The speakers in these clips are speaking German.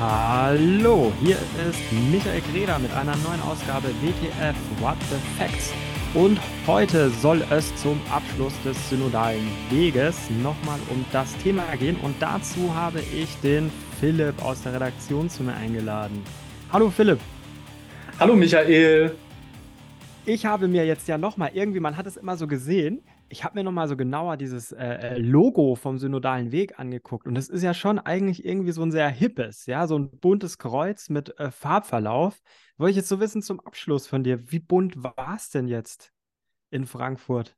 Hallo, hier ist Michael Greder mit einer neuen Ausgabe WTF What the Facts. Und heute soll es zum Abschluss des synodalen Weges nochmal um das Thema gehen. Und dazu habe ich den Philipp aus der Redaktion zu mir eingeladen. Hallo Philipp. Hallo Michael. Ich habe mir jetzt ja nochmal irgendwie, man hat es immer so gesehen, ich habe mir nochmal so genauer dieses äh, äh, Logo vom synodalen Weg angeguckt und es ist ja schon eigentlich irgendwie so ein sehr hippes, ja, so ein buntes Kreuz mit äh, Farbverlauf. Wollte ich jetzt so wissen zum Abschluss von dir, wie bunt war es denn jetzt in Frankfurt?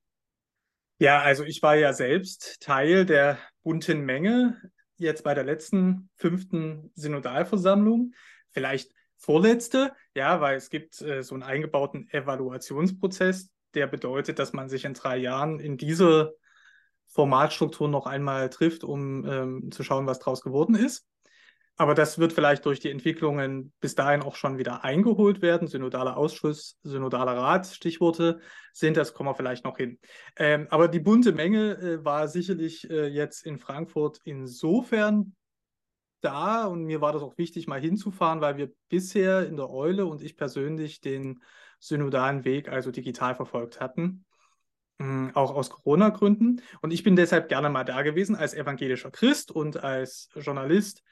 Ja, also ich war ja selbst Teil der bunten Menge jetzt bei der letzten fünften Synodalversammlung. Vielleicht vorletzte, ja, weil es gibt äh, so einen eingebauten Evaluationsprozess, der bedeutet, dass man sich in drei Jahren in diese Formatstruktur noch einmal trifft, um ähm, zu schauen, was daraus geworden ist. Aber das wird vielleicht durch die Entwicklungen bis dahin auch schon wieder eingeholt werden. Synodaler Ausschuss, synodaler Rat, Stichworte sind, das kommen wir vielleicht noch hin. Ähm, aber die bunte Menge äh, war sicherlich äh, jetzt in Frankfurt insofern da und mir war das auch wichtig, mal hinzufahren, weil wir bisher in der Eule und ich persönlich den synodalen Weg also digital verfolgt hatten, hm, auch aus Corona-Gründen. Und ich bin deshalb gerne mal da gewesen als evangelischer Christ und als Journalist.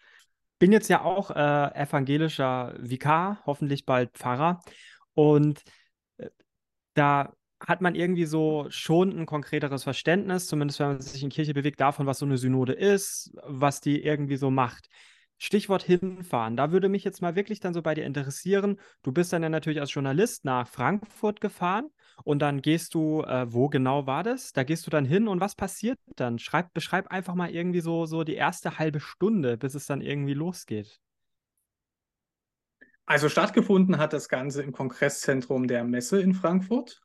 Bin jetzt ja auch äh, evangelischer Vikar, hoffentlich bald Pfarrer. Und äh, da hat man irgendwie so schon ein konkreteres Verständnis, zumindest wenn man sich in Kirche bewegt, davon, was so eine Synode ist, was die irgendwie so macht. Stichwort hinfahren. Da würde mich jetzt mal wirklich dann so bei dir interessieren. Du bist dann ja natürlich als Journalist nach Frankfurt gefahren und dann gehst du, äh, wo genau war das? Da gehst du dann hin und was passiert dann? Schreib, beschreib einfach mal irgendwie so, so die erste halbe Stunde, bis es dann irgendwie losgeht. Also stattgefunden hat das Ganze im Kongresszentrum der Messe in Frankfurt.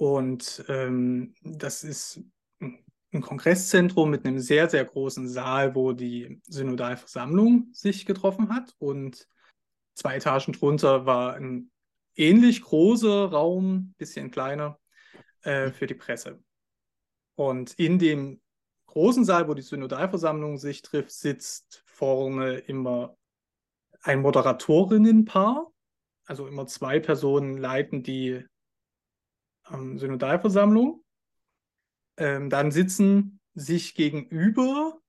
Und ähm, das ist ein Kongresszentrum mit einem sehr, sehr großen Saal, wo die Synodalversammlung sich getroffen hat. Und zwei Etagen drunter war ein ähnlich großer Raum, bisschen kleiner, äh, für die Presse. Und in dem großen Saal, wo die Synodalversammlung sich trifft, sitzt vorne immer ein Moderatorinnenpaar. Also immer zwei Personen leiten die ähm, Synodalversammlung ähm, dann sitzen sich gegenüber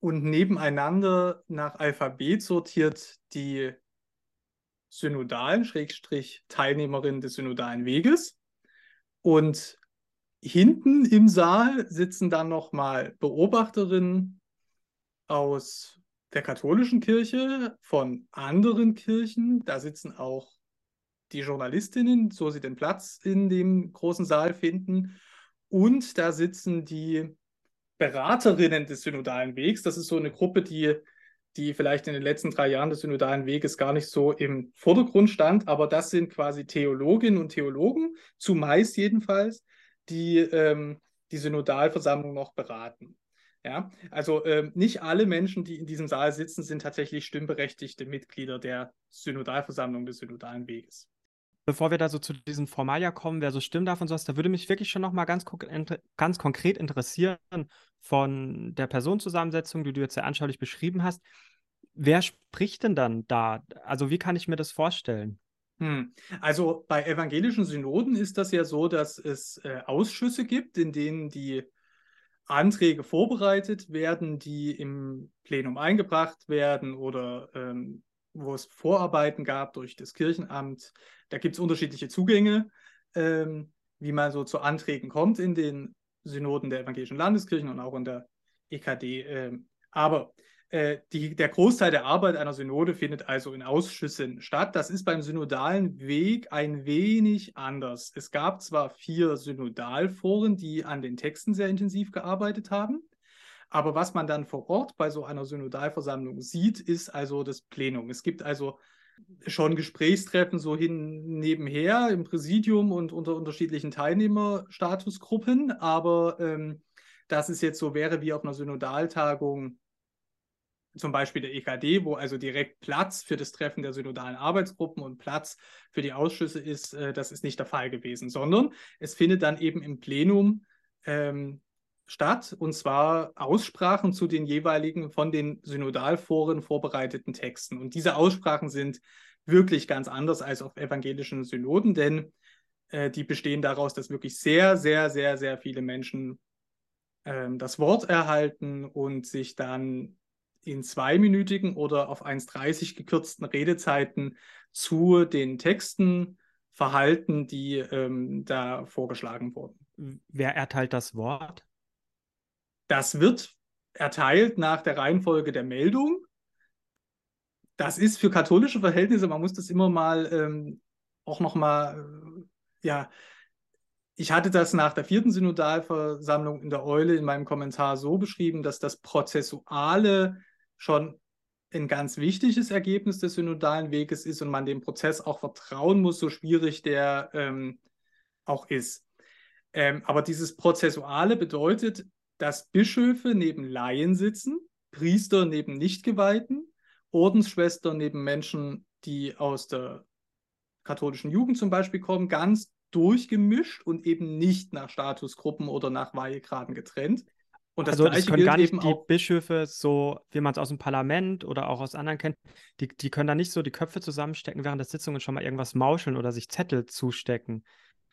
und nebeneinander nach Alphabet sortiert die synodalen, Schrägstrich Teilnehmerinnen des synodalen Weges. Und hinten im Saal sitzen dann nochmal Beobachterinnen aus der katholischen Kirche, von anderen Kirchen. Da sitzen auch die Journalistinnen, so sie den Platz in dem großen Saal finden. Und da sitzen die Beraterinnen des synodalen Wegs. Das ist so eine Gruppe, die, die vielleicht in den letzten drei Jahren des synodalen Weges gar nicht so im Vordergrund stand, aber das sind quasi Theologinnen und Theologen, zumeist jedenfalls, die ähm, die Synodalversammlung noch beraten. Ja, also ähm, nicht alle Menschen, die in diesem Saal sitzen, sind tatsächlich stimmberechtigte Mitglieder der Synodalversammlung des Synodalen Weges bevor wir da so zu diesen Formalia kommen, wer so stimmen darf und sowas, da würde mich wirklich schon nochmal ganz, ganz konkret interessieren von der Personenzusammensetzung, die du jetzt sehr anschaulich beschrieben hast. Wer spricht denn dann da? Also wie kann ich mir das vorstellen? Hm. Also bei evangelischen Synoden ist das ja so, dass es äh, Ausschüsse gibt, in denen die Anträge vorbereitet werden, die im Plenum eingebracht werden oder ähm, wo es Vorarbeiten gab durch das Kirchenamt. Da gibt es unterschiedliche Zugänge, ähm, wie man so zu Anträgen kommt in den Synoden der evangelischen Landeskirchen und auch in der EKD. Ähm, aber äh, die, der Großteil der Arbeit einer Synode findet also in Ausschüssen statt. Das ist beim synodalen Weg ein wenig anders. Es gab zwar vier Synodalforen, die an den Texten sehr intensiv gearbeitet haben. Aber was man dann vor Ort bei so einer Synodalversammlung sieht, ist also das Plenum. Es gibt also schon Gesprächstreffen so hin nebenher im Präsidium und unter unterschiedlichen Teilnehmerstatusgruppen, aber ähm, dass es jetzt so wäre wie auf einer Synodaltagung zum Beispiel der EKD, wo also direkt Platz für das Treffen der synodalen Arbeitsgruppen und Platz für die Ausschüsse ist, äh, das ist nicht der Fall gewesen, sondern es findet dann eben im Plenum ähm, statt, und zwar Aussprachen zu den jeweiligen von den Synodalforen vorbereiteten Texten. Und diese Aussprachen sind wirklich ganz anders als auf evangelischen Synoden, denn äh, die bestehen daraus, dass wirklich sehr, sehr, sehr, sehr viele Menschen äh, das Wort erhalten und sich dann in zweiminütigen oder auf 1,30 gekürzten Redezeiten zu den Texten verhalten, die ähm, da vorgeschlagen wurden. Wer erteilt das Wort? Das wird erteilt nach der Reihenfolge der Meldung. Das ist für katholische Verhältnisse, man muss das immer mal ähm, auch nochmal, äh, ja, ich hatte das nach der vierten Synodalversammlung in der Eule in meinem Kommentar so beschrieben, dass das Prozessuale schon ein ganz wichtiges Ergebnis des synodalen Weges ist und man dem Prozess auch vertrauen muss, so schwierig der ähm, auch ist. Ähm, aber dieses Prozessuale bedeutet, dass Bischöfe neben Laien sitzen, Priester neben Nichtgeweihten, Ordensschwestern neben Menschen, die aus der katholischen Jugend zum Beispiel kommen, ganz durchgemischt und eben nicht nach Statusgruppen oder nach Weihegraden getrennt. Und das, also, das können gar nicht die Bischöfe so, wie man es aus dem Parlament oder auch aus anderen kennt, die, die können da nicht so die Köpfe zusammenstecken während der Sitzungen schon mal irgendwas mauscheln oder sich Zettel zustecken.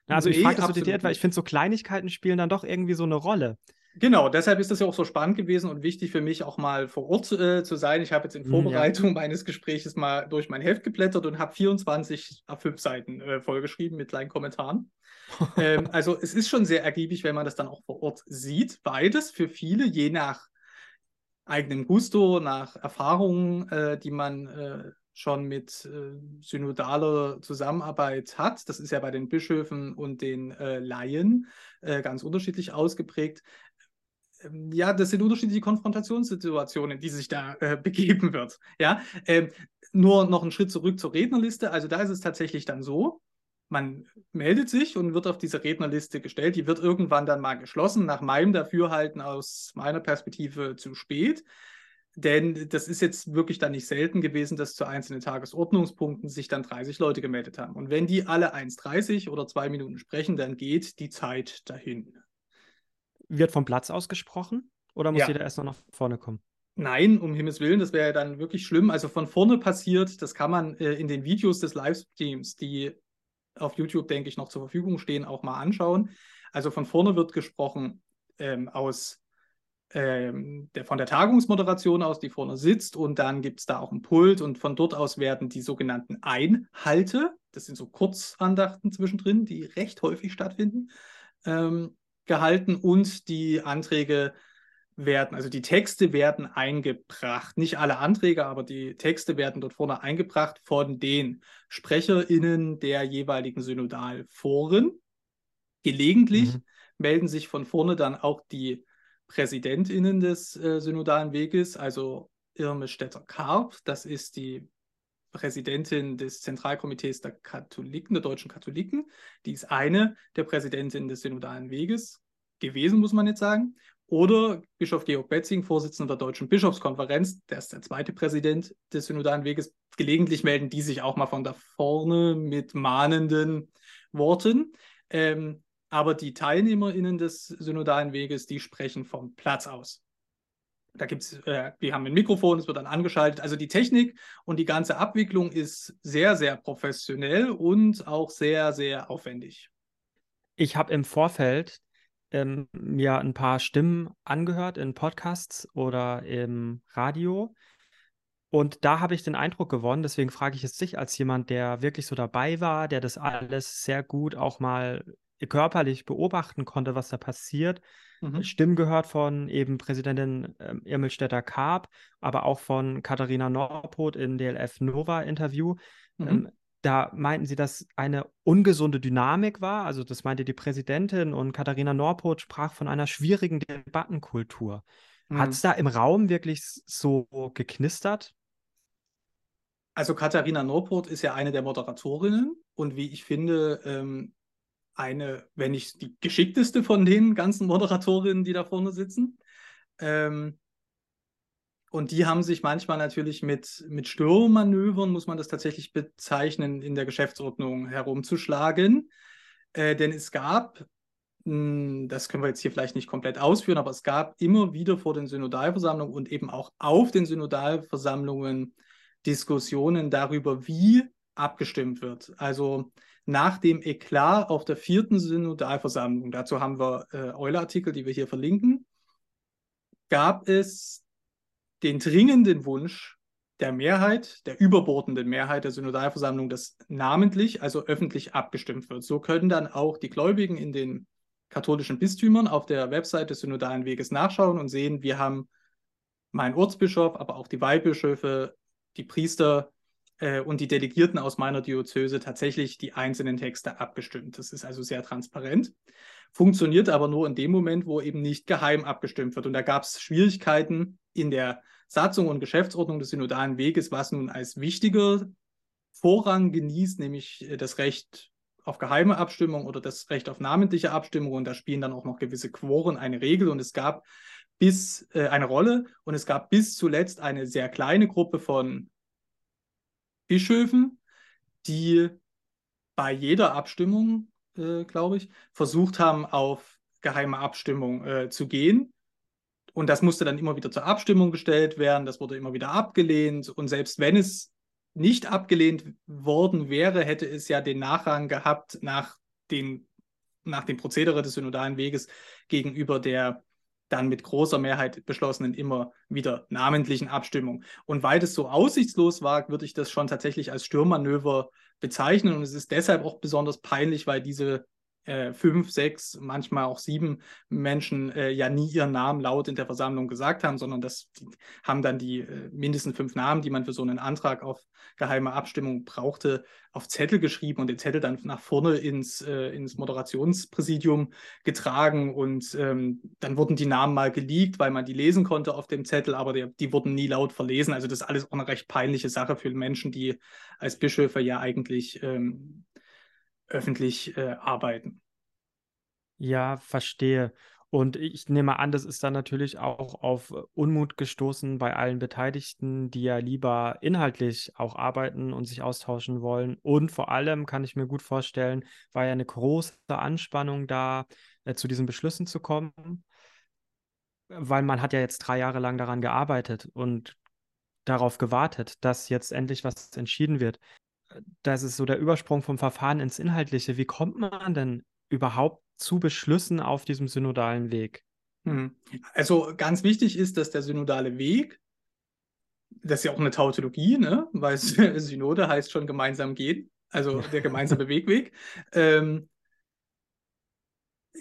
Also nee, ich frage das so detailliert, weil ich finde, so Kleinigkeiten spielen dann doch irgendwie so eine Rolle. Genau, deshalb ist das ja auch so spannend gewesen und wichtig für mich auch mal vor Ort äh, zu sein. Ich habe jetzt in mhm, Vorbereitung ja. meines Gesprächs mal durch mein Heft geblättert und habe 24 A5-Seiten äh, vollgeschrieben mit kleinen Kommentaren. ähm, also es ist schon sehr ergiebig, wenn man das dann auch vor Ort sieht. Beides für viele, je nach eigenem Gusto, nach Erfahrungen, äh, die man äh, schon mit äh, synodaler Zusammenarbeit hat. Das ist ja bei den Bischöfen und den äh, Laien äh, ganz unterschiedlich ausgeprägt. Ähm, ja, das sind unterschiedliche Konfrontationssituationen, die sich da äh, begeben wird. Ja, ähm, nur noch einen Schritt zurück zur Rednerliste. Also da ist es tatsächlich dann so, man meldet sich und wird auf diese Rednerliste gestellt. Die wird irgendwann dann mal geschlossen, nach meinem Dafürhalten aus meiner Perspektive zu spät. Denn das ist jetzt wirklich dann nicht selten gewesen, dass zu einzelnen Tagesordnungspunkten sich dann 30 Leute gemeldet haben. Und wenn die alle 1,30 oder zwei Minuten sprechen, dann geht die Zeit dahin. Wird vom Platz ausgesprochen oder muss ja. jeder erst noch nach vorne kommen? Nein, um Himmels Willen, das wäre ja dann wirklich schlimm. Also von vorne passiert, das kann man äh, in den Videos des Livestreams, die auf YouTube, denke ich, noch zur Verfügung stehen, auch mal anschauen. Also von vorne wird gesprochen ähm, aus ähm, der, von der Tagungsmoderation aus, die vorne sitzt, und dann gibt es da auch ein Pult und von dort aus werden die sogenannten Einhalte, das sind so Kurzandachten zwischendrin, die recht häufig stattfinden, ähm, gehalten und die Anträge werden, also die Texte werden eingebracht. Nicht alle Anträge, aber die Texte werden dort vorne eingebracht von den SprecherInnen der jeweiligen Synodalforen. Gelegentlich mhm. melden sich von vorne dann auch die PräsidentInnen des äh, Synodalen Weges, also Irme Stetter-Karp, das ist die Präsidentin des Zentralkomitees der Katholiken, der deutschen Katholiken. Die ist eine der Präsidentinnen des Synodalen Weges gewesen, muss man jetzt sagen. Oder Bischof Georg Betzing, Vorsitzender der Deutschen Bischofskonferenz, der ist der zweite Präsident des Synodalen Weges. Gelegentlich melden die sich auch mal von da vorne mit mahnenden Worten. Ähm, aber die TeilnehmerInnen des Synodalen Weges, die sprechen vom Platz aus. Da gibt es, äh, wir haben ein Mikrofon, es wird dann angeschaltet. Also die Technik und die ganze Abwicklung ist sehr, sehr professionell und auch sehr, sehr aufwendig. Ich habe im Vorfeld ähm, mir ein paar Stimmen angehört in Podcasts oder im Radio. Und da habe ich den Eindruck gewonnen, deswegen frage ich es dich als jemand, der wirklich so dabei war, der das alles sehr gut auch mal körperlich beobachten konnte, was da passiert. Mhm. Stimmen gehört von eben Präsidentin ähm, Irmelstädter Karp, aber auch von Katharina Norpoth in DLF Nova Interview. Mhm. Ähm, da meinten sie, dass eine ungesunde Dynamik war. Also das meinte die Präsidentin und Katharina Norpoth sprach von einer schwierigen Debattenkultur. Mhm. Hat es da im Raum wirklich so geknistert? Also Katharina Norpoth ist ja eine der Moderatorinnen und wie ich finde, ähm, eine, wenn nicht die geschickteste von den ganzen Moderatorinnen, die da vorne sitzen. Ähm, und die haben sich manchmal natürlich mit, mit Störmanövern, muss man das tatsächlich bezeichnen, in der Geschäftsordnung herumzuschlagen. Äh, denn es gab hm, das können wir jetzt hier vielleicht nicht komplett ausführen, aber es gab immer wieder vor den Synodalversammlungen und eben auch auf den Synodalversammlungen Diskussionen darüber, wie abgestimmt wird. Also nach dem Eklat auf der vierten Synodalversammlung, dazu haben wir äh, Euler-Artikel, die wir hier verlinken, gab es den dringenden Wunsch der Mehrheit, der überbordenden Mehrheit der Synodalversammlung, dass namentlich, also öffentlich abgestimmt wird. So können dann auch die Gläubigen in den katholischen Bistümern auf der Website des Synodalen Weges nachschauen und sehen, wir haben meinen Ortsbischof, aber auch die Weihbischöfe, die Priester äh, und die Delegierten aus meiner Diözese tatsächlich die einzelnen Texte abgestimmt. Das ist also sehr transparent, funktioniert aber nur in dem Moment, wo eben nicht geheim abgestimmt wird. Und da gab es Schwierigkeiten in der Satzung und Geschäftsordnung des Synodalen Weges, was nun als wichtiger Vorrang genießt, nämlich äh, das Recht auf geheime Abstimmung oder das Recht auf namentliche Abstimmung. Und da spielen dann auch noch gewisse Quoren eine Regel. Und es gab bis äh, eine Rolle und es gab bis zuletzt eine sehr kleine Gruppe von Bischöfen, die bei jeder Abstimmung, äh, glaube ich, versucht haben, auf geheime Abstimmung äh, zu gehen. Und das musste dann immer wieder zur Abstimmung gestellt werden, das wurde immer wieder abgelehnt. Und selbst wenn es nicht abgelehnt worden wäre, hätte es ja den Nachrang gehabt nach, den, nach dem Prozedere des synodalen Weges gegenüber der dann mit großer Mehrheit beschlossenen immer wieder namentlichen Abstimmung. Und weil das so aussichtslos war, würde ich das schon tatsächlich als Stürmmanöver bezeichnen. Und es ist deshalb auch besonders peinlich, weil diese äh, fünf, sechs, manchmal auch sieben Menschen äh, ja nie ihren Namen laut in der Versammlung gesagt haben, sondern das haben dann die äh, mindestens fünf Namen, die man für so einen Antrag auf geheime Abstimmung brauchte, auf Zettel geschrieben und den Zettel dann nach vorne ins, äh, ins Moderationspräsidium getragen und ähm, dann wurden die Namen mal geleakt, weil man die lesen konnte auf dem Zettel, aber die, die wurden nie laut verlesen. Also das ist alles auch eine recht peinliche Sache für Menschen, die als Bischöfe ja eigentlich ähm, öffentlich äh, arbeiten. Ja, verstehe. Und ich nehme an, das ist dann natürlich auch auf Unmut gestoßen bei allen Beteiligten, die ja lieber inhaltlich auch arbeiten und sich austauschen wollen. Und vor allem kann ich mir gut vorstellen, war ja eine große Anspannung da, äh, zu diesen Beschlüssen zu kommen, weil man hat ja jetzt drei Jahre lang daran gearbeitet und darauf gewartet, dass jetzt endlich was entschieden wird das ist so der Übersprung vom Verfahren ins Inhaltliche. Wie kommt man denn überhaupt zu Beschlüssen auf diesem synodalen Weg? Hm. Also ganz wichtig ist, dass der synodale Weg, das ist ja auch eine Tautologie, ne? weil Synode heißt schon gemeinsam gehen, also der gemeinsame Wegweg, ähm,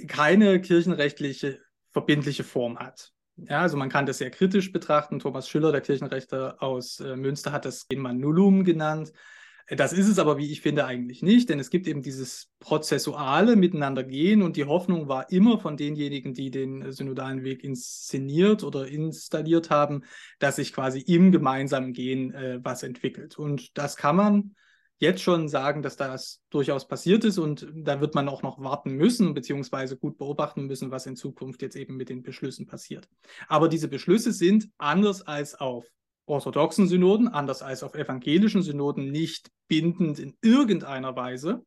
keine kirchenrechtliche verbindliche Form hat. Ja, also man kann das sehr kritisch betrachten. Thomas Schiller, der Kirchenrechter aus äh, Münster, hat das Genma Nullum genannt. Das ist es aber, wie ich finde, eigentlich nicht, denn es gibt eben dieses prozessuale Miteinandergehen und die Hoffnung war immer von denjenigen, die den synodalen Weg inszeniert oder installiert haben, dass sich quasi im gemeinsamen Gehen äh, was entwickelt. Und das kann man jetzt schon sagen, dass das durchaus passiert ist und da wird man auch noch warten müssen, beziehungsweise gut beobachten müssen, was in Zukunft jetzt eben mit den Beschlüssen passiert. Aber diese Beschlüsse sind anders als auf orthodoxen Synoden, anders als auf evangelischen Synoden, nicht bindend in irgendeiner Weise,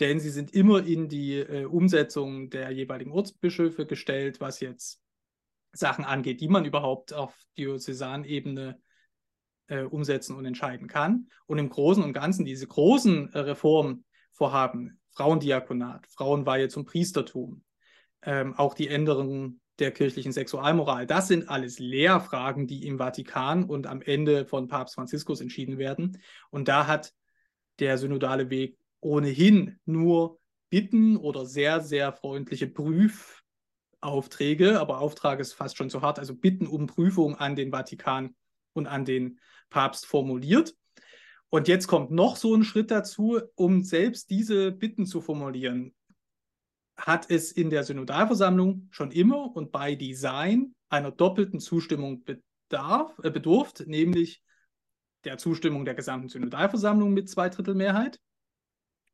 denn sie sind immer in die äh, Umsetzung der jeweiligen Ortsbischöfe gestellt, was jetzt Sachen angeht, die man überhaupt auf Diözesanebene äh, umsetzen und entscheiden kann. Und im Großen und Ganzen diese großen äh, Reformvorhaben, Frauendiakonat, Frauenweihe zum Priestertum, ähm, auch die Änderungen der kirchlichen Sexualmoral. Das sind alles Lehrfragen, die im Vatikan und am Ende von Papst Franziskus entschieden werden. Und da hat der synodale Weg ohnehin nur Bitten oder sehr, sehr freundliche Prüfaufträge, aber Auftrag ist fast schon zu hart, also Bitten um Prüfung an den Vatikan und an den Papst formuliert. Und jetzt kommt noch so ein Schritt dazu, um selbst diese Bitten zu formulieren hat es in der Synodalversammlung schon immer und bei Design einer doppelten Zustimmung bedarf, äh, bedurft, nämlich der Zustimmung der gesamten Synodalversammlung mit zwei Drittel Mehrheit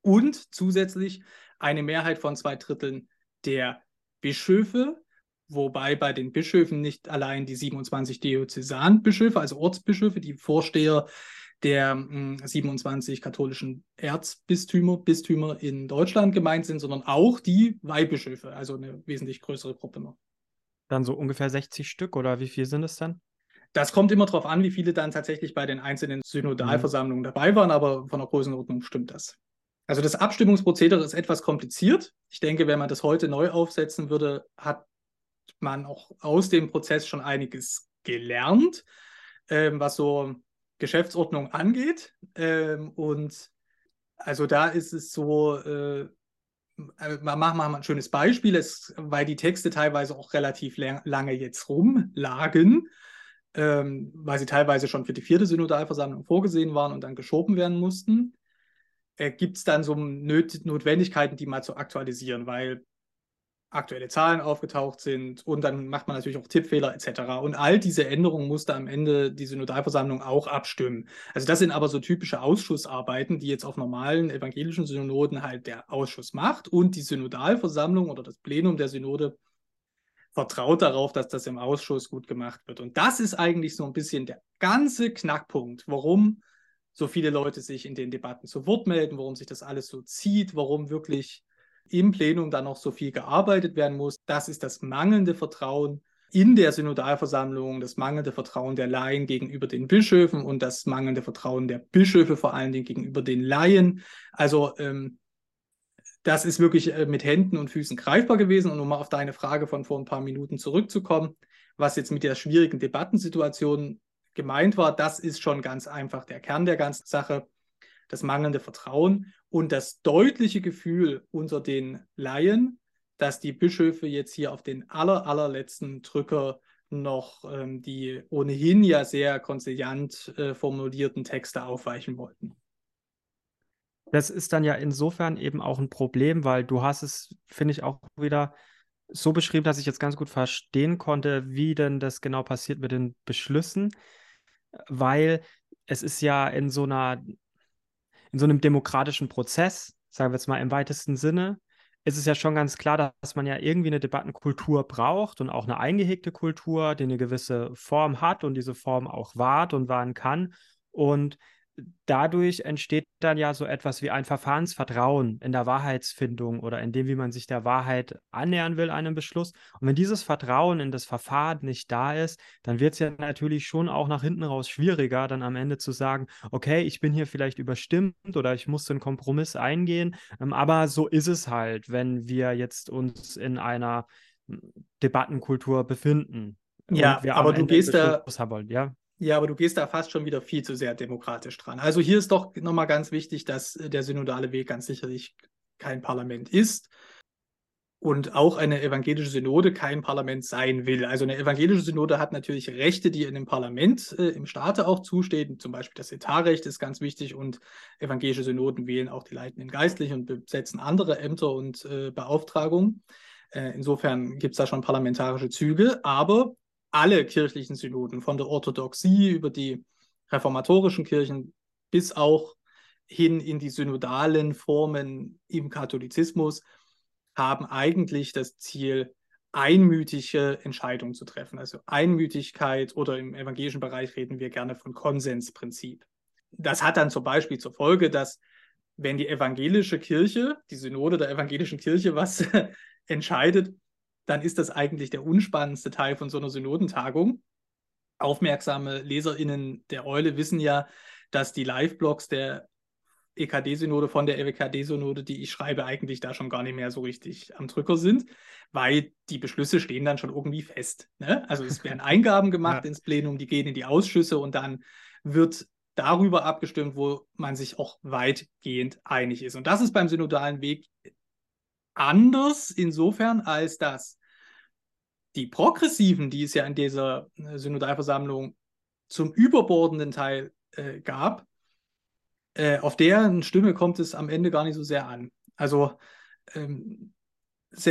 und zusätzlich eine Mehrheit von zwei Dritteln der Bischöfe, wobei bei den Bischöfen nicht allein die 27 Diözesanbischöfe, also Ortsbischöfe, die Vorsteher der mh, 27 katholischen Erzbistümer Bistümer in Deutschland gemeint sind, sondern auch die Weihbischöfe, also eine wesentlich größere Gruppe noch. Dann so ungefähr 60 Stück oder wie viel sind es dann? Das kommt immer darauf an, wie viele dann tatsächlich bei den einzelnen Synodalversammlungen mhm. dabei waren, aber von der Größenordnung stimmt das. Also das Abstimmungsprozedere ist etwas kompliziert. Ich denke, wenn man das heute neu aufsetzen würde, hat man auch aus dem Prozess schon einiges gelernt, ähm, was so Geschäftsordnung angeht. Ähm, und also da ist es so, äh, wir machen mal ein schönes Beispiel, es, weil die Texte teilweise auch relativ lange jetzt rumlagen, ähm, weil sie teilweise schon für die vierte Synodalversammlung vorgesehen waren und dann geschoben werden mussten, äh, gibt es dann so Nöt Notwendigkeiten, die mal zu aktualisieren, weil aktuelle Zahlen aufgetaucht sind und dann macht man natürlich auch Tippfehler etc. Und all diese Änderungen musste am Ende die Synodalversammlung auch abstimmen. Also das sind aber so typische Ausschussarbeiten, die jetzt auf normalen evangelischen Synoden halt der Ausschuss macht und die Synodalversammlung oder das Plenum der Synode vertraut darauf, dass das im Ausschuss gut gemacht wird. Und das ist eigentlich so ein bisschen der ganze Knackpunkt, warum so viele Leute sich in den Debatten zu Wort melden, warum sich das alles so zieht, warum wirklich im Plenum dann noch so viel gearbeitet werden muss. Das ist das mangelnde Vertrauen in der Synodalversammlung, das mangelnde Vertrauen der Laien gegenüber den Bischöfen und das mangelnde Vertrauen der Bischöfe vor allen Dingen gegenüber den Laien. Also ähm, das ist wirklich äh, mit Händen und Füßen greifbar gewesen. Und um mal auf deine Frage von vor ein paar Minuten zurückzukommen, was jetzt mit der schwierigen Debattensituation gemeint war, das ist schon ganz einfach der Kern der ganzen Sache das mangelnde Vertrauen und das deutliche Gefühl unter den Laien, dass die Bischöfe jetzt hier auf den aller, allerletzten Drücker noch ähm, die ohnehin ja sehr konziliant äh, formulierten Texte aufweichen wollten. Das ist dann ja insofern eben auch ein Problem, weil du hast es, finde ich, auch wieder so beschrieben, dass ich jetzt ganz gut verstehen konnte, wie denn das genau passiert mit den Beschlüssen, weil es ist ja in so einer in so einem demokratischen Prozess, sagen wir jetzt mal im weitesten Sinne, ist es ja schon ganz klar, dass man ja irgendwie eine Debattenkultur braucht und auch eine eingehegte Kultur, die eine gewisse Form hat und diese Form auch wahrt und wahren kann. Und dadurch entsteht dann ja so etwas wie ein Verfahrensvertrauen in der Wahrheitsfindung oder in dem, wie man sich der Wahrheit annähern will, einem Beschluss. Und wenn dieses Vertrauen in das Verfahren nicht da ist, dann wird es ja natürlich schon auch nach hinten raus schwieriger, dann am Ende zu sagen, okay, ich bin hier vielleicht überstimmt oder ich muss einen Kompromiss eingehen. Ähm, aber so ist es halt, wenn wir jetzt uns in einer hm, Debattenkultur befinden. Ja, aber du gehst da, wollen, ja? Ja, aber du gehst da fast schon wieder viel zu sehr demokratisch dran. Also hier ist doch nochmal ganz wichtig, dass äh, der synodale Weg ganz sicherlich kein Parlament ist und auch eine evangelische Synode kein Parlament sein will. Also eine evangelische Synode hat natürlich Rechte, die in dem Parlament, äh, im Staate auch zustehen. Zum Beispiel das Etatrecht ist ganz wichtig und evangelische Synoden wählen auch die leitenden Geistlichen und besetzen andere Ämter und äh, Beauftragungen. Äh, insofern gibt es da schon parlamentarische Züge, aber alle kirchlichen Synoden, von der Orthodoxie über die reformatorischen Kirchen bis auch hin in die synodalen Formen im Katholizismus, haben eigentlich das Ziel, einmütige Entscheidungen zu treffen. Also Einmütigkeit oder im evangelischen Bereich reden wir gerne von Konsensprinzip. Das hat dann zum Beispiel zur Folge, dass wenn die evangelische Kirche, die Synode der evangelischen Kirche was entscheidet, dann ist das eigentlich der unspannendste Teil von so einer Synodentagung. Aufmerksame LeserInnen der Eule wissen ja, dass die Live-Blogs der EKD-Synode von der EWKD-Synode, die ich schreibe, eigentlich da schon gar nicht mehr so richtig am Drücker sind, weil die Beschlüsse stehen dann schon irgendwie fest. Ne? Also es werden Eingaben gemacht ja. ins Plenum, die gehen in die Ausschüsse und dann wird darüber abgestimmt, wo man sich auch weitgehend einig ist. Und das ist beim synodalen Weg anders insofern, als dass die Progressiven, die es ja in dieser äh, Synodalversammlung zum überbordenden Teil äh, gab, äh, auf deren Stimme kommt es am Ende gar nicht so sehr an. Also ähm, es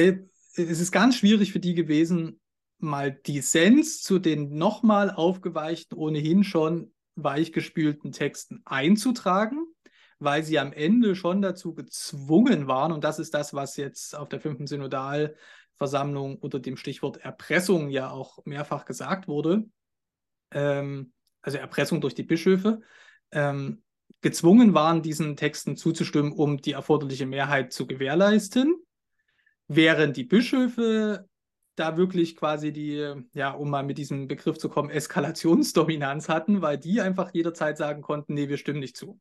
ist ganz schwierig für die gewesen, mal Dissens zu den nochmal aufgeweichten, ohnehin schon weichgespülten Texten einzutragen weil sie am Ende schon dazu gezwungen waren, und das ist das, was jetzt auf der fünften Synodalversammlung unter dem Stichwort Erpressung ja auch mehrfach gesagt wurde, ähm, also Erpressung durch die Bischöfe, ähm, gezwungen waren, diesen Texten zuzustimmen, um die erforderliche Mehrheit zu gewährleisten, während die Bischöfe da wirklich quasi die, ja, um mal mit diesem Begriff zu kommen, Eskalationsdominanz hatten, weil die einfach jederzeit sagen konnten, nee, wir stimmen nicht zu.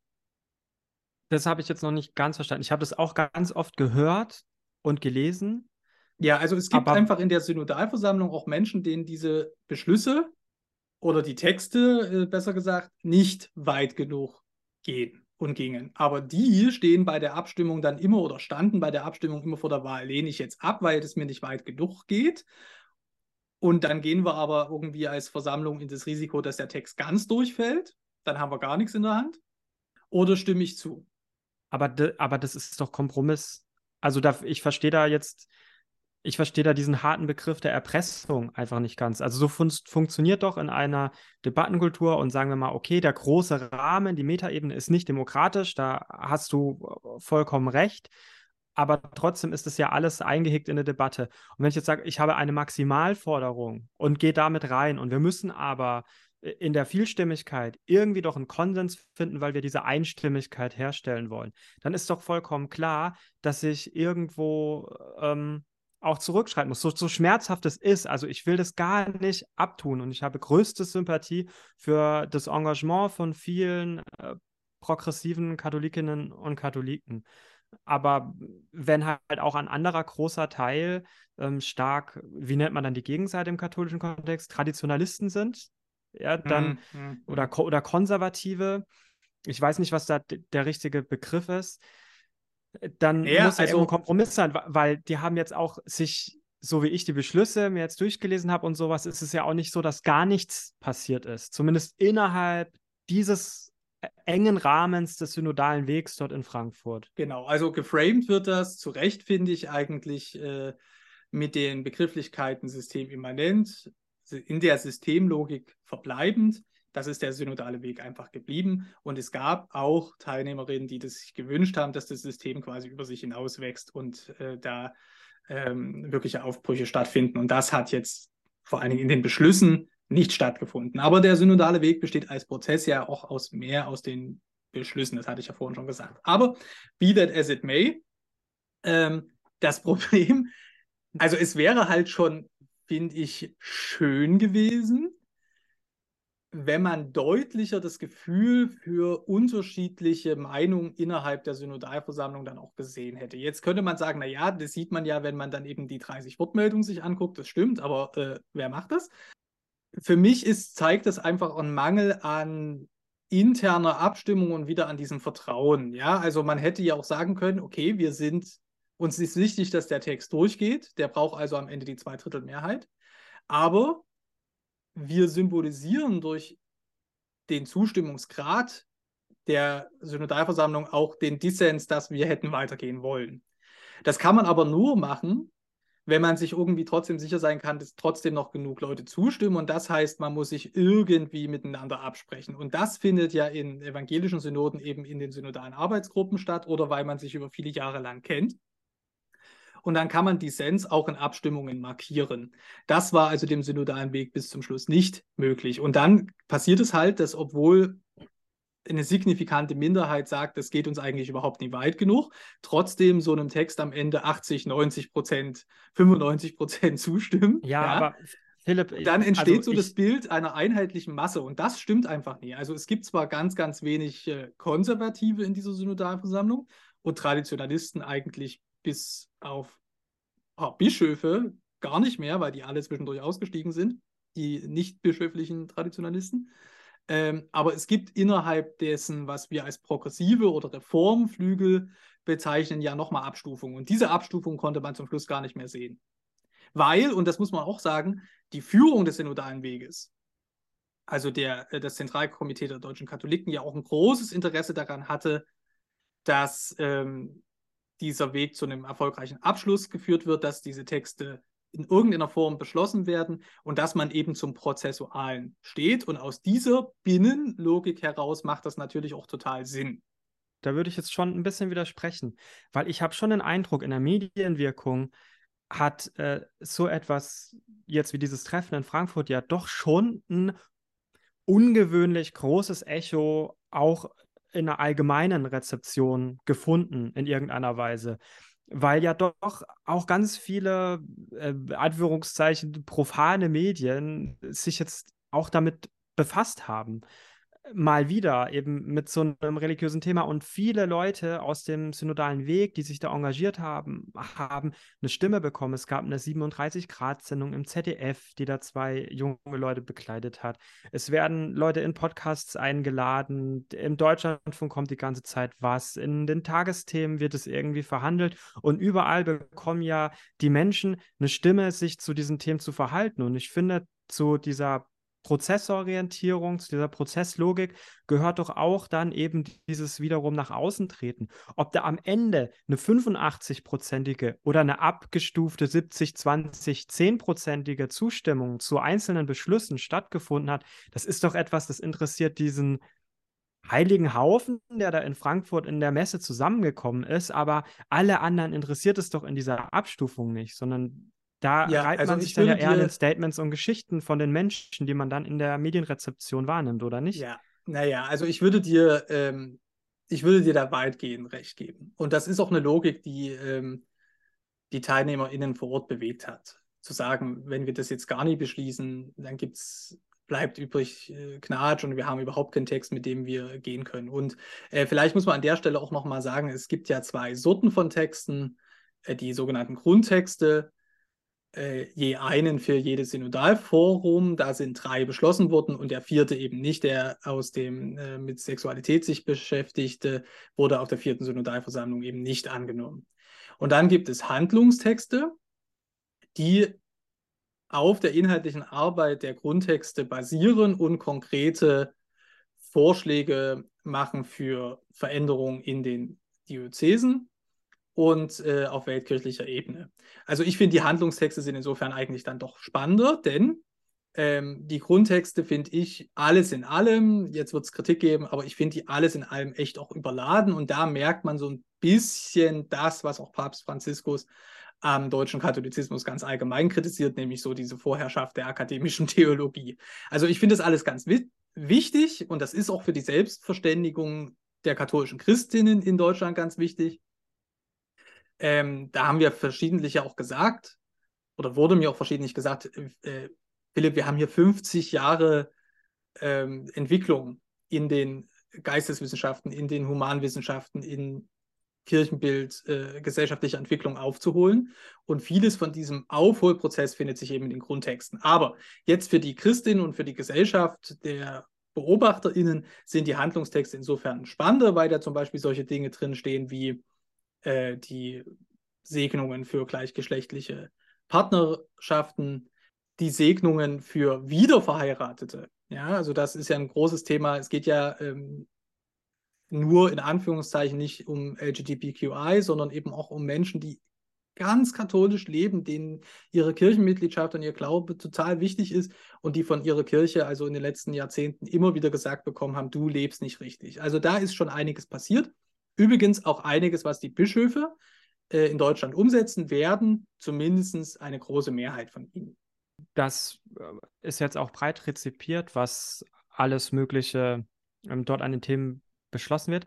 Das habe ich jetzt noch nicht ganz verstanden. Ich habe das auch ganz oft gehört und gelesen. Ja, also es gibt einfach in der Synodalversammlung auch Menschen, denen diese Beschlüsse oder die Texte, äh, besser gesagt, nicht weit genug gehen und gingen. Aber die stehen bei der Abstimmung dann immer oder standen bei der Abstimmung immer vor der Wahl, lehne ich jetzt ab, weil es mir nicht weit genug geht. Und dann gehen wir aber irgendwie als Versammlung in das Risiko, dass der Text ganz durchfällt. Dann haben wir gar nichts in der Hand. Oder stimme ich zu? Aber, de, aber das ist doch Kompromiss. Also da, ich verstehe da jetzt ich verstehe da diesen harten Begriff der Erpressung einfach nicht ganz. Also so fun funktioniert doch in einer Debattenkultur und sagen wir mal, okay, der große Rahmen, die Metaebene ist nicht demokratisch, da hast du äh, vollkommen recht. Aber trotzdem ist es ja alles eingehegt in eine Debatte. Und wenn ich jetzt sage, ich habe eine Maximalforderung und gehe damit rein und wir müssen aber in der Vielstimmigkeit irgendwie doch einen Konsens finden, weil wir diese Einstimmigkeit herstellen wollen, dann ist doch vollkommen klar, dass ich irgendwo ähm, auch zurückschreiben muss, so, so schmerzhaft es ist. Also ich will das gar nicht abtun und ich habe größte Sympathie für das Engagement von vielen äh, progressiven Katholikinnen und Katholiken. Aber wenn halt auch ein anderer großer Teil ähm, stark, wie nennt man dann die Gegenseite im katholischen Kontext, Traditionalisten sind, ja, dann mm, mm, oder, mhm. oder Konservative, ich weiß nicht, was da der richtige Begriff ist, dann ja, muss also, ein Kompromiss sein, weil die haben jetzt auch sich, so wie ich die Beschlüsse mir jetzt durchgelesen habe und sowas, ist es ja auch nicht so, dass gar nichts passiert ist. Zumindest innerhalb dieses äh, engen Rahmens des synodalen Wegs dort in Frankfurt. Genau, also geframed wird das zu Recht, finde ich, eigentlich äh, mit den Begrifflichkeiten systemimmanent, in der Systemlogik verbleibend. Das ist der synodale Weg einfach geblieben. Und es gab auch Teilnehmerinnen, die das sich gewünscht haben, dass das System quasi über sich hinaus wächst und äh, da ähm, wirkliche Aufbrüche stattfinden. Und das hat jetzt vor allen Dingen in den Beschlüssen nicht stattgefunden. Aber der synodale Weg besteht als Prozess ja auch aus mehr aus den Beschlüssen. Das hatte ich ja vorhin schon gesagt. Aber be that as it may, ähm, das Problem, also es wäre halt schon, finde ich, schön gewesen, wenn man deutlicher das Gefühl für unterschiedliche Meinungen innerhalb der Synodalversammlung dann auch gesehen hätte. Jetzt könnte man sagen, naja, das sieht man ja, wenn man dann eben die 30 Wortmeldungen sich anguckt, das stimmt, aber äh, wer macht das? Für mich ist, zeigt das einfach einen Mangel an interner Abstimmung und wieder an diesem Vertrauen. Ja, also man hätte ja auch sagen können, okay, wir sind, uns ist wichtig, dass der Text durchgeht, der braucht also am Ende die Zweidrittelmehrheit. Aber wir symbolisieren durch den Zustimmungsgrad der Synodalversammlung auch den Dissens, dass wir hätten weitergehen wollen. Das kann man aber nur machen, wenn man sich irgendwie trotzdem sicher sein kann, dass trotzdem noch genug Leute zustimmen. Und das heißt, man muss sich irgendwie miteinander absprechen. Und das findet ja in evangelischen Synoden eben in den synodalen Arbeitsgruppen statt oder weil man sich über viele Jahre lang kennt. Und dann kann man Dissens auch in Abstimmungen markieren. Das war also dem synodalen Weg bis zum Schluss nicht möglich. Und dann passiert es halt, dass obwohl eine signifikante Minderheit sagt, das geht uns eigentlich überhaupt nicht weit genug, trotzdem so einem Text am Ende 80, 90 Prozent, 95 Prozent zustimmen. Ja, ja. aber Philipp, dann entsteht also so das Bild einer einheitlichen Masse und das stimmt einfach nie. Also es gibt zwar ganz, ganz wenig äh, Konservative in dieser Synodalversammlung und Traditionalisten eigentlich bis auf ein paar Bischöfe gar nicht mehr, weil die alle zwischendurch ausgestiegen sind, die nicht bischöflichen Traditionalisten. Ähm, aber es gibt innerhalb dessen, was wir als progressive oder Reformflügel bezeichnen, ja nochmal Abstufungen. Und diese Abstufung konnte man zum Schluss gar nicht mehr sehen. Weil, und das muss man auch sagen, die Führung des synodalen Weges, also der, äh, das Zentralkomitee der deutschen Katholiken, ja auch ein großes Interesse daran hatte, dass ähm, dieser Weg zu einem erfolgreichen Abschluss geführt wird, dass diese Texte in irgendeiner Form beschlossen werden und dass man eben zum Prozessualen steht. Und aus dieser Binnenlogik heraus macht das natürlich auch total Sinn. Da würde ich jetzt schon ein bisschen widersprechen, weil ich habe schon den Eindruck, in der Medienwirkung hat äh, so etwas jetzt wie dieses Treffen in Frankfurt ja doch schon ein ungewöhnlich großes Echo auch in einer allgemeinen Rezeption gefunden in irgendeiner Weise. Weil ja doch auch ganz viele, äh, Anführungszeichen, profane Medien sich jetzt auch damit befasst haben mal wieder eben mit so einem religiösen Thema und viele Leute aus dem synodalen Weg, die sich da engagiert haben, haben eine Stimme bekommen. Es gab eine 37-Grad-Sendung im ZDF, die da zwei junge Leute begleitet hat. Es werden Leute in Podcasts eingeladen. Im Deutschlandfunk kommt die ganze Zeit was. In den Tagesthemen wird es irgendwie verhandelt und überall bekommen ja die Menschen eine Stimme, sich zu diesen Themen zu verhalten. Und ich finde, zu dieser Prozessorientierung, zu dieser Prozesslogik gehört doch auch dann eben dieses wiederum nach außen treten. Ob da am Ende eine 85-prozentige oder eine abgestufte 70, 20, 10-prozentige Zustimmung zu einzelnen Beschlüssen stattgefunden hat, das ist doch etwas, das interessiert diesen heiligen Haufen, der da in Frankfurt in der Messe zusammengekommen ist, aber alle anderen interessiert es doch in dieser Abstufung nicht, sondern da ja, reibt also man sich dann ja eher an den Statements und Geschichten von den Menschen, die man dann in der Medienrezeption wahrnimmt, oder nicht? Ja, naja, also ich würde dir, ähm, ich würde dir da weitgehend recht geben. Und das ist auch eine Logik, die ähm, die TeilnehmerInnen vor Ort bewegt hat. Zu sagen, wenn wir das jetzt gar nicht beschließen, dann gibt's, bleibt übrig äh, Knatsch und wir haben überhaupt keinen Text, mit dem wir gehen können. Und äh, vielleicht muss man an der Stelle auch nochmal sagen, es gibt ja zwei Sorten von Texten, äh, die sogenannten Grundtexte äh, je einen für jedes Synodalforum. Da sind drei beschlossen worden und der vierte eben nicht, der aus dem äh, mit Sexualität sich beschäftigte, wurde auf der vierten Synodalversammlung eben nicht angenommen. Und dann gibt es Handlungstexte, die auf der inhaltlichen Arbeit der Grundtexte basieren und konkrete Vorschläge machen für Veränderungen in den Diözesen und äh, auf weltkirchlicher Ebene. Also ich finde, die Handlungstexte sind insofern eigentlich dann doch spannender, denn ähm, die Grundtexte finde ich alles in allem, jetzt wird es Kritik geben, aber ich finde die alles in allem echt auch überladen und da merkt man so ein bisschen das, was auch Papst Franziskus am deutschen Katholizismus ganz allgemein kritisiert, nämlich so diese Vorherrschaft der akademischen Theologie. Also ich finde das alles ganz wichtig und das ist auch für die Selbstverständigung der katholischen Christinnen in Deutschland ganz wichtig. Ähm, da haben wir verschiedentlich auch gesagt, oder wurde mir auch verschiedentlich gesagt, äh, Philipp, wir haben hier 50 Jahre ähm, Entwicklung in den Geisteswissenschaften, in den Humanwissenschaften, in Kirchenbild, äh, gesellschaftliche Entwicklung aufzuholen. Und vieles von diesem Aufholprozess findet sich eben in den Grundtexten. Aber jetzt für die Christinnen und für die Gesellschaft der BeobachterInnen sind die Handlungstexte insofern spannender, weil da zum Beispiel solche Dinge drinstehen wie äh, die Segnungen für gleichgeschlechtliche Partnerschaften, die Segnungen für Wiederverheiratete. Ja, also das ist ja ein großes Thema. Es geht ja ähm, nur in Anführungszeichen nicht um LGBTQI, sondern eben auch um Menschen, die ganz katholisch leben, denen ihre Kirchenmitgliedschaft und ihr Glaube total wichtig ist und die von ihrer Kirche also in den letzten Jahrzehnten immer wieder gesagt bekommen haben, du lebst nicht richtig. Also da ist schon einiges passiert. Übrigens auch einiges, was die Bischöfe äh, in Deutschland umsetzen werden, zumindest eine große Mehrheit von ihnen. Das äh, ist jetzt auch breit rezipiert, was alles Mögliche ähm, dort an den Themen beschlossen wird.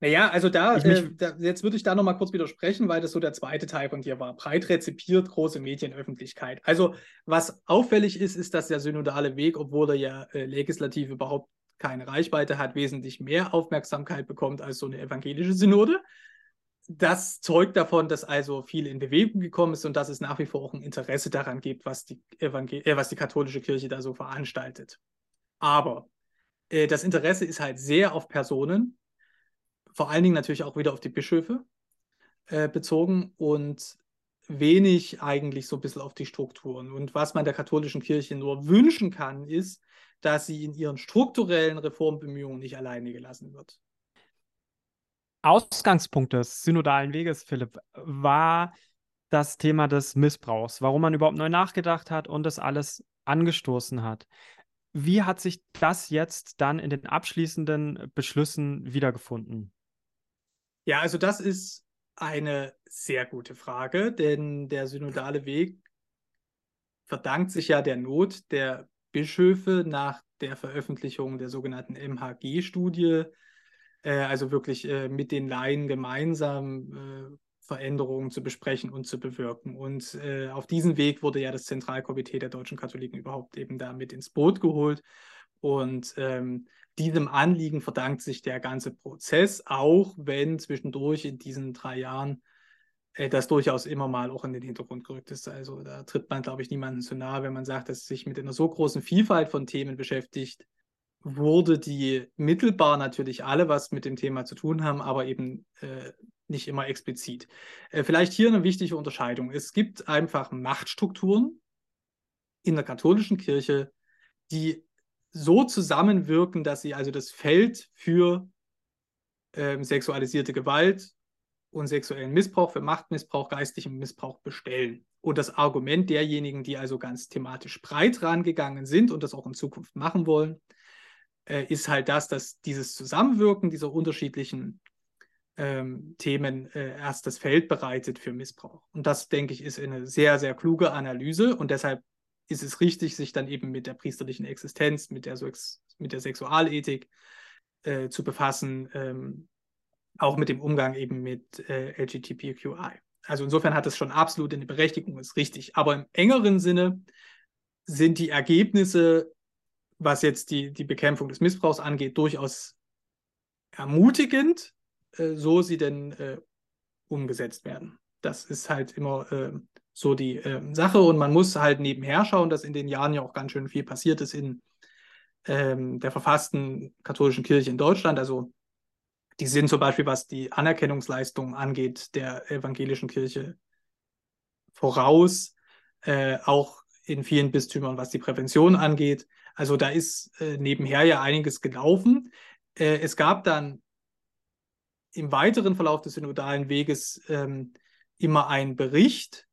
Naja, also da, äh, da, jetzt würde ich da nochmal kurz widersprechen, weil das so der zweite Teil von dir war. Breit rezipiert, große Medienöffentlichkeit. Also was auffällig ist, ist, dass der synodale Weg, obwohl er ja äh, legislativ überhaupt keine Reichweite hat, wesentlich mehr Aufmerksamkeit bekommt als so eine evangelische Synode. Das zeugt davon, dass also viel in Bewegung gekommen ist und dass es nach wie vor auch ein Interesse daran gibt, was die, Evangel äh, was die katholische Kirche da so veranstaltet. Aber äh, das Interesse ist halt sehr auf Personen, vor allen Dingen natürlich auch wieder auf die Bischöfe äh, bezogen und wenig eigentlich so ein bisschen auf die Strukturen. Und was man der katholischen Kirche nur wünschen kann, ist, dass sie in ihren strukturellen Reformbemühungen nicht alleine gelassen wird. Ausgangspunkt des synodalen Weges, Philipp, war das Thema des Missbrauchs, warum man überhaupt neu nachgedacht hat und das alles angestoßen hat. Wie hat sich das jetzt dann in den abschließenden Beschlüssen wiedergefunden? Ja, also das ist eine sehr gute Frage, denn der synodale Weg verdankt sich ja der Not der Bischöfe nach der Veröffentlichung der sogenannten MHG-Studie, äh, also wirklich äh, mit den Laien gemeinsam äh, Veränderungen zu besprechen und zu bewirken. Und äh, auf diesen Weg wurde ja das Zentralkomitee der deutschen Katholiken überhaupt eben da mit ins Boot geholt. Und ähm, diesem Anliegen verdankt sich der ganze Prozess, auch wenn zwischendurch in diesen drei Jahren das durchaus immer mal auch in den Hintergrund gerückt ist. Also da tritt man, glaube ich, niemandem zu nahe, wenn man sagt, dass sich mit einer so großen Vielfalt von Themen beschäftigt, wurde die mittelbar natürlich alle was mit dem Thema zu tun haben, aber eben äh, nicht immer explizit. Äh, vielleicht hier eine wichtige Unterscheidung. Es gibt einfach Machtstrukturen in der katholischen Kirche, die so zusammenwirken, dass sie also das Feld für ähm, sexualisierte Gewalt und sexuellen Missbrauch, für Machtmissbrauch, geistlichen Missbrauch bestellen. Und das Argument derjenigen, die also ganz thematisch breit rangegangen sind und das auch in Zukunft machen wollen, äh, ist halt das, dass dieses Zusammenwirken dieser unterschiedlichen ähm, Themen äh, erst das Feld bereitet für Missbrauch. Und das, denke ich, ist eine sehr, sehr kluge Analyse und deshalb ist es richtig, sich dann eben mit der priesterlichen Existenz, mit der, mit der Sexualethik äh, zu befassen, ähm, auch mit dem Umgang eben mit äh, LGBTQI. Also insofern hat es schon absolut eine Berechtigung, ist richtig. Aber im engeren Sinne sind die Ergebnisse, was jetzt die, die Bekämpfung des Missbrauchs angeht, durchaus ermutigend, äh, so sie denn äh, umgesetzt werden. Das ist halt immer äh, so die ähm, Sache und man muss halt nebenher schauen, dass in den Jahren ja auch ganz schön viel passiert ist in ähm, der verfassten katholischen Kirche in Deutschland. Also die sind zum Beispiel, was die Anerkennungsleistung angeht, der evangelischen Kirche voraus, äh, auch in vielen Bistümern, was die Prävention angeht. Also da ist äh, nebenher ja einiges gelaufen. Äh, es gab dann im weiteren Verlauf des synodalen Weges ähm, immer einen Bericht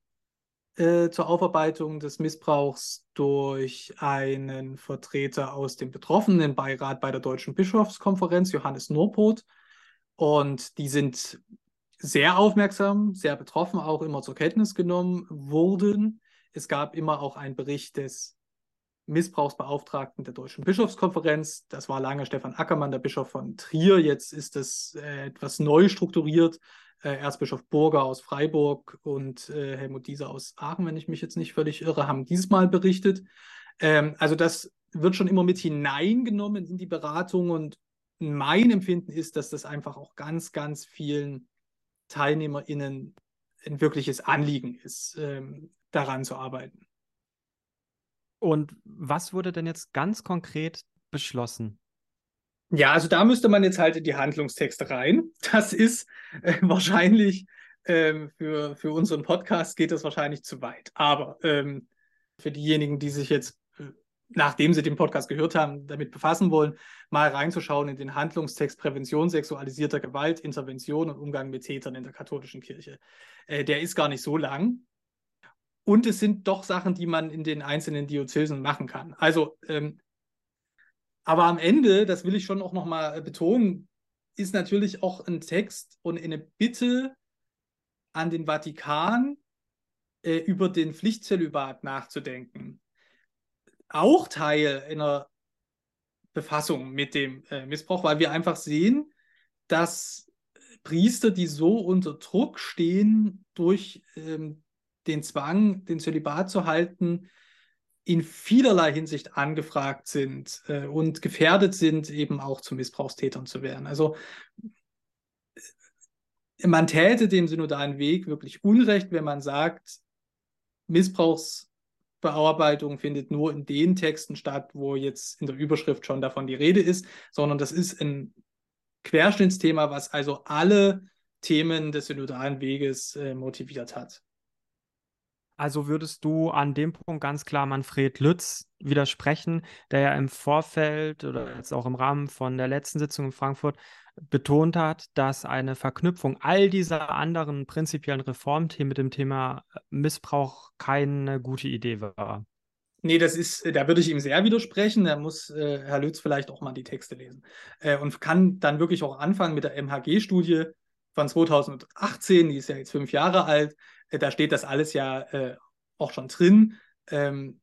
äh, zur Aufarbeitung des Missbrauchs durch einen Vertreter aus dem betroffenen Beirat bei der Deutschen Bischofskonferenz, Johannes Norpoth. Und die sind sehr aufmerksam, sehr betroffen, auch immer zur Kenntnis genommen wurden. Es gab immer auch einen Bericht des Missbrauchsbeauftragten der Deutschen Bischofskonferenz. Das war lange Stefan Ackermann, der Bischof von Trier. Jetzt ist es äh, etwas neu strukturiert. Äh, Erzbischof Burger aus Freiburg und äh, Helmut Dieser aus Aachen, wenn ich mich jetzt nicht völlig irre, haben diesmal berichtet. Ähm, also das wird schon immer mit hineingenommen in die Beratung und mein Empfinden ist, dass das einfach auch ganz, ganz vielen TeilnehmerInnen ein wirkliches Anliegen ist, ähm, daran zu arbeiten. Und was wurde denn jetzt ganz konkret beschlossen? Ja, also da müsste man jetzt halt in die Handlungstexte rein. Das ist äh, wahrscheinlich ähm, für, für unseren Podcast geht das wahrscheinlich zu weit. Aber ähm, für diejenigen, die sich jetzt, nachdem sie den Podcast gehört haben, damit befassen wollen, mal reinzuschauen in den Handlungstext Prävention sexualisierter Gewalt, Intervention und Umgang mit Tätern in der katholischen Kirche. Äh, der ist gar nicht so lang. Und es sind doch Sachen, die man in den einzelnen Diözesen machen kann. Also, ähm, aber am Ende, das will ich schon auch nochmal betonen, ist natürlich auch ein Text und eine Bitte an den Vatikan, äh, über den Pflichtzölibat nachzudenken. Auch Teil einer Befassung mit dem äh, Missbrauch, weil wir einfach sehen, dass Priester, die so unter Druck stehen durch ähm, den Zwang, den Zölibat zu halten, in vielerlei Hinsicht angefragt sind äh, und gefährdet sind, eben auch zu Missbrauchstätern zu werden. Also man täte dem synodalen Weg wirklich Unrecht, wenn man sagt, Missbrauchsbearbeitung findet nur in den Texten statt, wo jetzt in der Überschrift schon davon die Rede ist, sondern das ist ein Querschnittsthema, was also alle Themen des synodalen Weges äh, motiviert hat. Also würdest du an dem Punkt ganz klar Manfred Lütz widersprechen, der ja im Vorfeld oder jetzt auch im Rahmen von der letzten Sitzung in Frankfurt betont hat, dass eine Verknüpfung all dieser anderen prinzipiellen Reformthemen mit dem Thema Missbrauch keine gute Idee war. Nee, das ist, da würde ich ihm sehr widersprechen. Da muss äh, Herr Lütz vielleicht auch mal die Texte lesen. Äh, und kann dann wirklich auch anfangen mit der MHG-Studie von 2018, die ist ja jetzt fünf Jahre alt, äh, da steht das alles ja äh, auch schon drin. Ähm,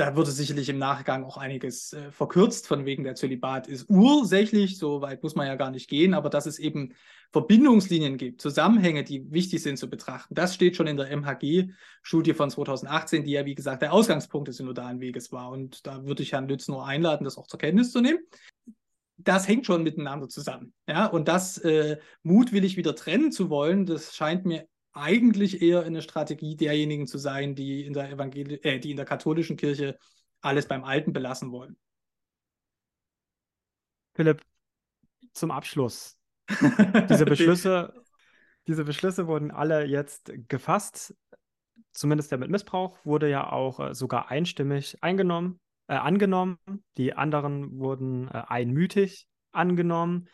da wurde sicherlich im Nachgang auch einiges äh, verkürzt, von wegen der Zölibat ist ursächlich, so weit muss man ja gar nicht gehen, aber dass es eben Verbindungslinien gibt, Zusammenhänge, die wichtig sind zu betrachten, das steht schon in der MHG-Studie von 2018, die ja, wie gesagt, der Ausgangspunkt des synodalen Weges war. Und da würde ich Herrn Lütz nur einladen, das auch zur Kenntnis zu nehmen. Das hängt schon miteinander zusammen. Ja? Und das äh, mutwillig wieder trennen zu wollen, das scheint mir eigentlich eher eine Strategie derjenigen zu sein, die in der Evangeli äh, die in der katholischen Kirche alles beim Alten belassen wollen. Philipp, zum Abschluss. Diese Beschlüsse, diese Beschlüsse wurden alle jetzt gefasst. Zumindest der mit Missbrauch wurde ja auch äh, sogar einstimmig eingenommen, äh, angenommen. Die anderen wurden äh, einmütig angenommen.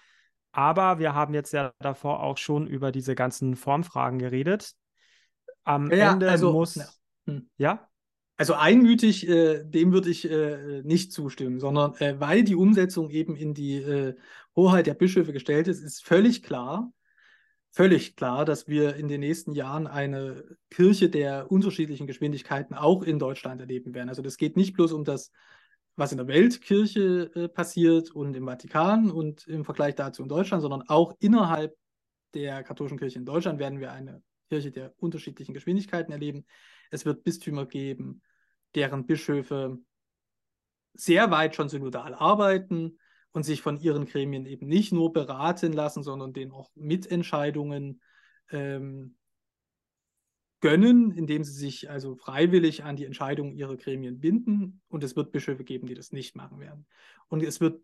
Aber wir haben jetzt ja davor auch schon über diese ganzen Formfragen geredet. Am ja, Ende also, muss. Ja. Hm. ja? Also einmütig, äh, dem würde ich äh, nicht zustimmen, sondern äh, weil die Umsetzung eben in die äh, Hoheit der Bischöfe gestellt ist, ist völlig klar, völlig klar, dass wir in den nächsten Jahren eine Kirche der unterschiedlichen Geschwindigkeiten auch in Deutschland erleben werden. Also das geht nicht bloß um das was in der Weltkirche äh, passiert und im Vatikan und im Vergleich dazu in Deutschland, sondern auch innerhalb der katholischen Kirche in Deutschland werden wir eine Kirche der unterschiedlichen Geschwindigkeiten erleben. Es wird Bistümer geben, deren Bischöfe sehr weit schon synodal arbeiten und sich von ihren Gremien eben nicht nur beraten lassen, sondern denen auch Mitentscheidungen ähm, gönnen, indem sie sich also freiwillig an die Entscheidungen ihrer Gremien binden. Und es wird Bischöfe geben, die das nicht machen werden. Und es wird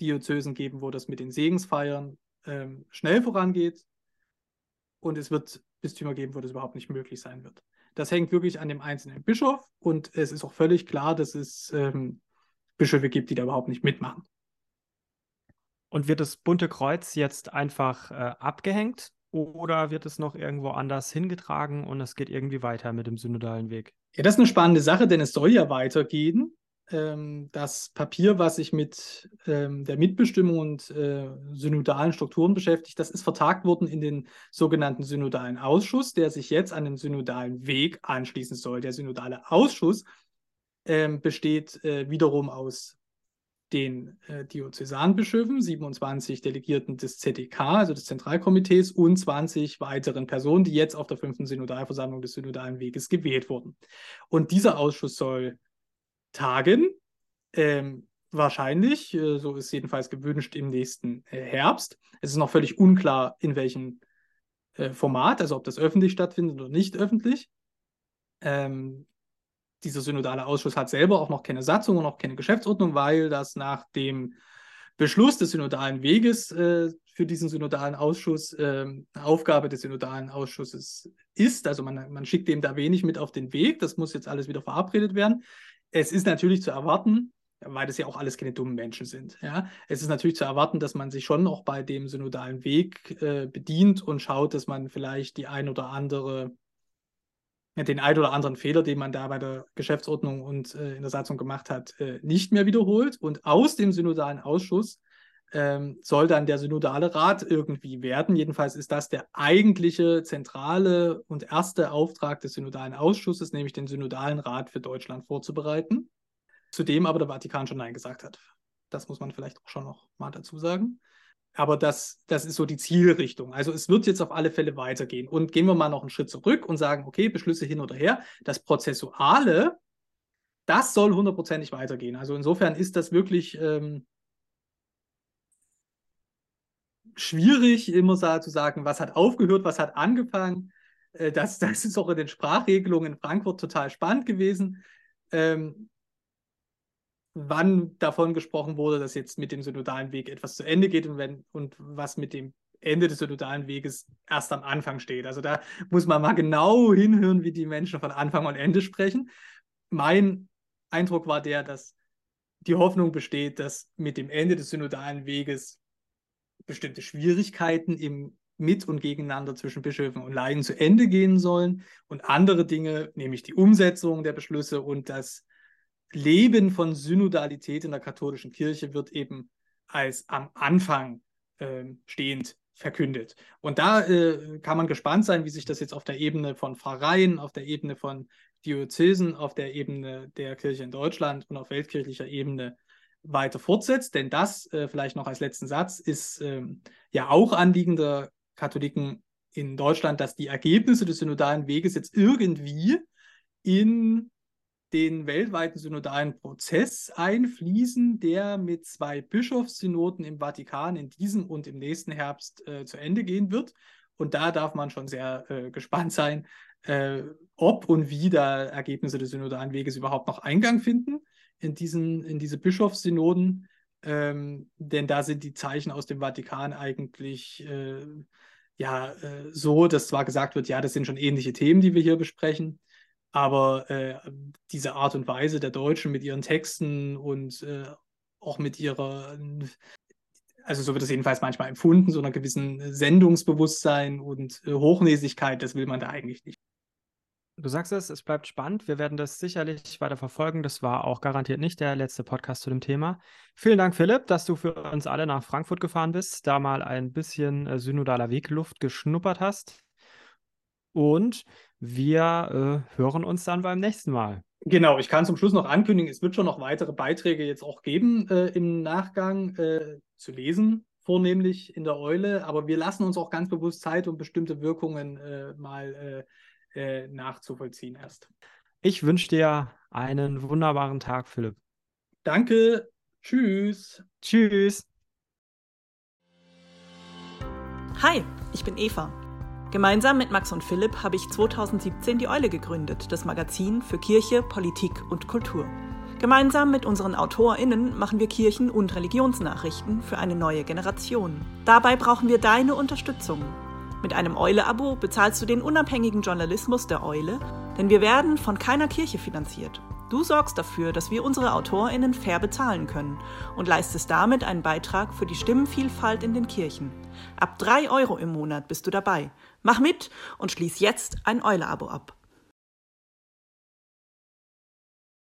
Diözesen geben, wo das mit den Segensfeiern ähm, schnell vorangeht. Und es wird Bistümer geben, wo das überhaupt nicht möglich sein wird. Das hängt wirklich an dem einzelnen Bischof. Und es ist auch völlig klar, dass es ähm, Bischöfe gibt, die da überhaupt nicht mitmachen. Und wird das Bunte Kreuz jetzt einfach äh, abgehängt oder wird es noch irgendwo anders hingetragen und es geht irgendwie weiter mit dem synodalen Weg? Ja, das ist eine spannende Sache, denn es soll ja weitergehen. Ähm, das Papier, was sich mit ähm, der Mitbestimmung und äh, synodalen Strukturen beschäftigt, das ist vertagt worden in den sogenannten synodalen Ausschuss, der sich jetzt an den synodalen Weg anschließen soll. Der synodale Ausschuss ähm, besteht äh, wiederum aus den äh, Diözesanbischöfen, 27 Delegierten des ZDK, also des Zentralkomitees, und 20 weiteren Personen, die jetzt auf der fünften Synodalversammlung des Synodalen Weges gewählt wurden. Und dieser Ausschuss soll tagen, ähm, wahrscheinlich, äh, so ist jedenfalls gewünscht, im nächsten äh, Herbst. Es ist noch völlig unklar, in welchem äh, Format, also ob das öffentlich stattfindet oder nicht öffentlich. Ähm, dieser synodale Ausschuss hat selber auch noch keine Satzung und auch keine Geschäftsordnung, weil das nach dem Beschluss des synodalen Weges äh, für diesen synodalen Ausschuss äh, Aufgabe des synodalen Ausschusses ist. Also man, man schickt dem da wenig mit auf den Weg. Das muss jetzt alles wieder verabredet werden. Es ist natürlich zu erwarten, weil das ja auch alles keine dummen Menschen sind. Ja? Es ist natürlich zu erwarten, dass man sich schon auch bei dem synodalen Weg äh, bedient und schaut, dass man vielleicht die ein oder andere den ein oder anderen Fehler, den man da bei der Geschäftsordnung und äh, in der Satzung gemacht hat, äh, nicht mehr wiederholt. Und aus dem synodalen Ausschuss ähm, soll dann der synodale Rat irgendwie werden. Jedenfalls ist das der eigentliche zentrale und erste Auftrag des synodalen Ausschusses, nämlich den synodalen Rat für Deutschland vorzubereiten. Zu dem aber der Vatikan schon Nein gesagt hat. Das muss man vielleicht auch schon noch mal dazu sagen. Aber das, das ist so die Zielrichtung. Also es wird jetzt auf alle Fälle weitergehen. Und gehen wir mal noch einen Schritt zurück und sagen, okay, Beschlüsse hin oder her. Das Prozessuale, das soll hundertprozentig weitergehen. Also insofern ist das wirklich ähm, schwierig, immer zu sagen, was hat aufgehört, was hat angefangen. Äh, das, das ist auch in den Sprachregelungen in Frankfurt total spannend gewesen. Ähm, wann davon gesprochen wurde, dass jetzt mit dem synodalen Weg etwas zu Ende geht und, wenn, und was mit dem Ende des synodalen Weges erst am Anfang steht. Also da muss man mal genau hinhören, wie die Menschen von Anfang und Ende sprechen. Mein Eindruck war der, dass die Hoffnung besteht, dass mit dem Ende des synodalen Weges bestimmte Schwierigkeiten im Mit- und Gegeneinander zwischen Bischöfen und Laien zu Ende gehen sollen und andere Dinge, nämlich die Umsetzung der Beschlüsse und das Leben von Synodalität in der katholischen Kirche wird eben als am Anfang äh, stehend verkündet. Und da äh, kann man gespannt sein, wie sich das jetzt auf der Ebene von Pfarreien, auf der Ebene von Diözesen auf der Ebene der Kirche in Deutschland und auf weltkirchlicher Ebene weiter fortsetzt. Denn das, äh, vielleicht noch als letzten Satz, ist ähm, ja auch Anliegen der Katholiken in Deutschland, dass die Ergebnisse des synodalen Weges jetzt irgendwie in den weltweiten synodalen Prozess einfließen, der mit zwei Bischofssynoden im Vatikan in diesem und im nächsten Herbst äh, zu Ende gehen wird. Und da darf man schon sehr äh, gespannt sein, äh, ob und wie da Ergebnisse des synodalen Weges überhaupt noch Eingang finden in, diesen, in diese Bischofssynoden. Ähm, denn da sind die Zeichen aus dem Vatikan eigentlich äh, ja äh, so, dass zwar gesagt wird, ja, das sind schon ähnliche Themen, die wir hier besprechen, aber äh, diese Art und Weise der Deutschen mit ihren Texten und äh, auch mit ihrer, also so wird es jedenfalls manchmal empfunden, so einer gewissen Sendungsbewusstsein und äh, Hochnäsigkeit, das will man da eigentlich nicht. Du sagst es, es bleibt spannend. Wir werden das sicherlich weiter verfolgen. Das war auch garantiert nicht der letzte Podcast zu dem Thema. Vielen Dank, Philipp, dass du für uns alle nach Frankfurt gefahren bist, da mal ein bisschen äh, synodaler Wegluft geschnuppert hast. Und wir äh, hören uns dann beim nächsten Mal. Genau, ich kann zum Schluss noch ankündigen, es wird schon noch weitere Beiträge jetzt auch geben äh, im Nachgang äh, zu lesen, vornehmlich in der Eule. Aber wir lassen uns auch ganz bewusst Zeit, um bestimmte Wirkungen äh, mal äh, äh, nachzuvollziehen erst. Ich wünsche dir einen wunderbaren Tag, Philipp. Danke. Tschüss. Tschüss. Hi, ich bin Eva. Gemeinsam mit Max und Philipp habe ich 2017 die Eule gegründet, das Magazin für Kirche, Politik und Kultur. Gemeinsam mit unseren AutorInnen machen wir Kirchen- und Religionsnachrichten für eine neue Generation. Dabei brauchen wir deine Unterstützung. Mit einem Eule-Abo bezahlst du den unabhängigen Journalismus der Eule, denn wir werden von keiner Kirche finanziert. Du sorgst dafür, dass wir unsere AutorInnen fair bezahlen können und leistest damit einen Beitrag für die Stimmenvielfalt in den Kirchen. Ab drei Euro im Monat bist du dabei. Mach mit und schließ jetzt ein Eule-Abo ab.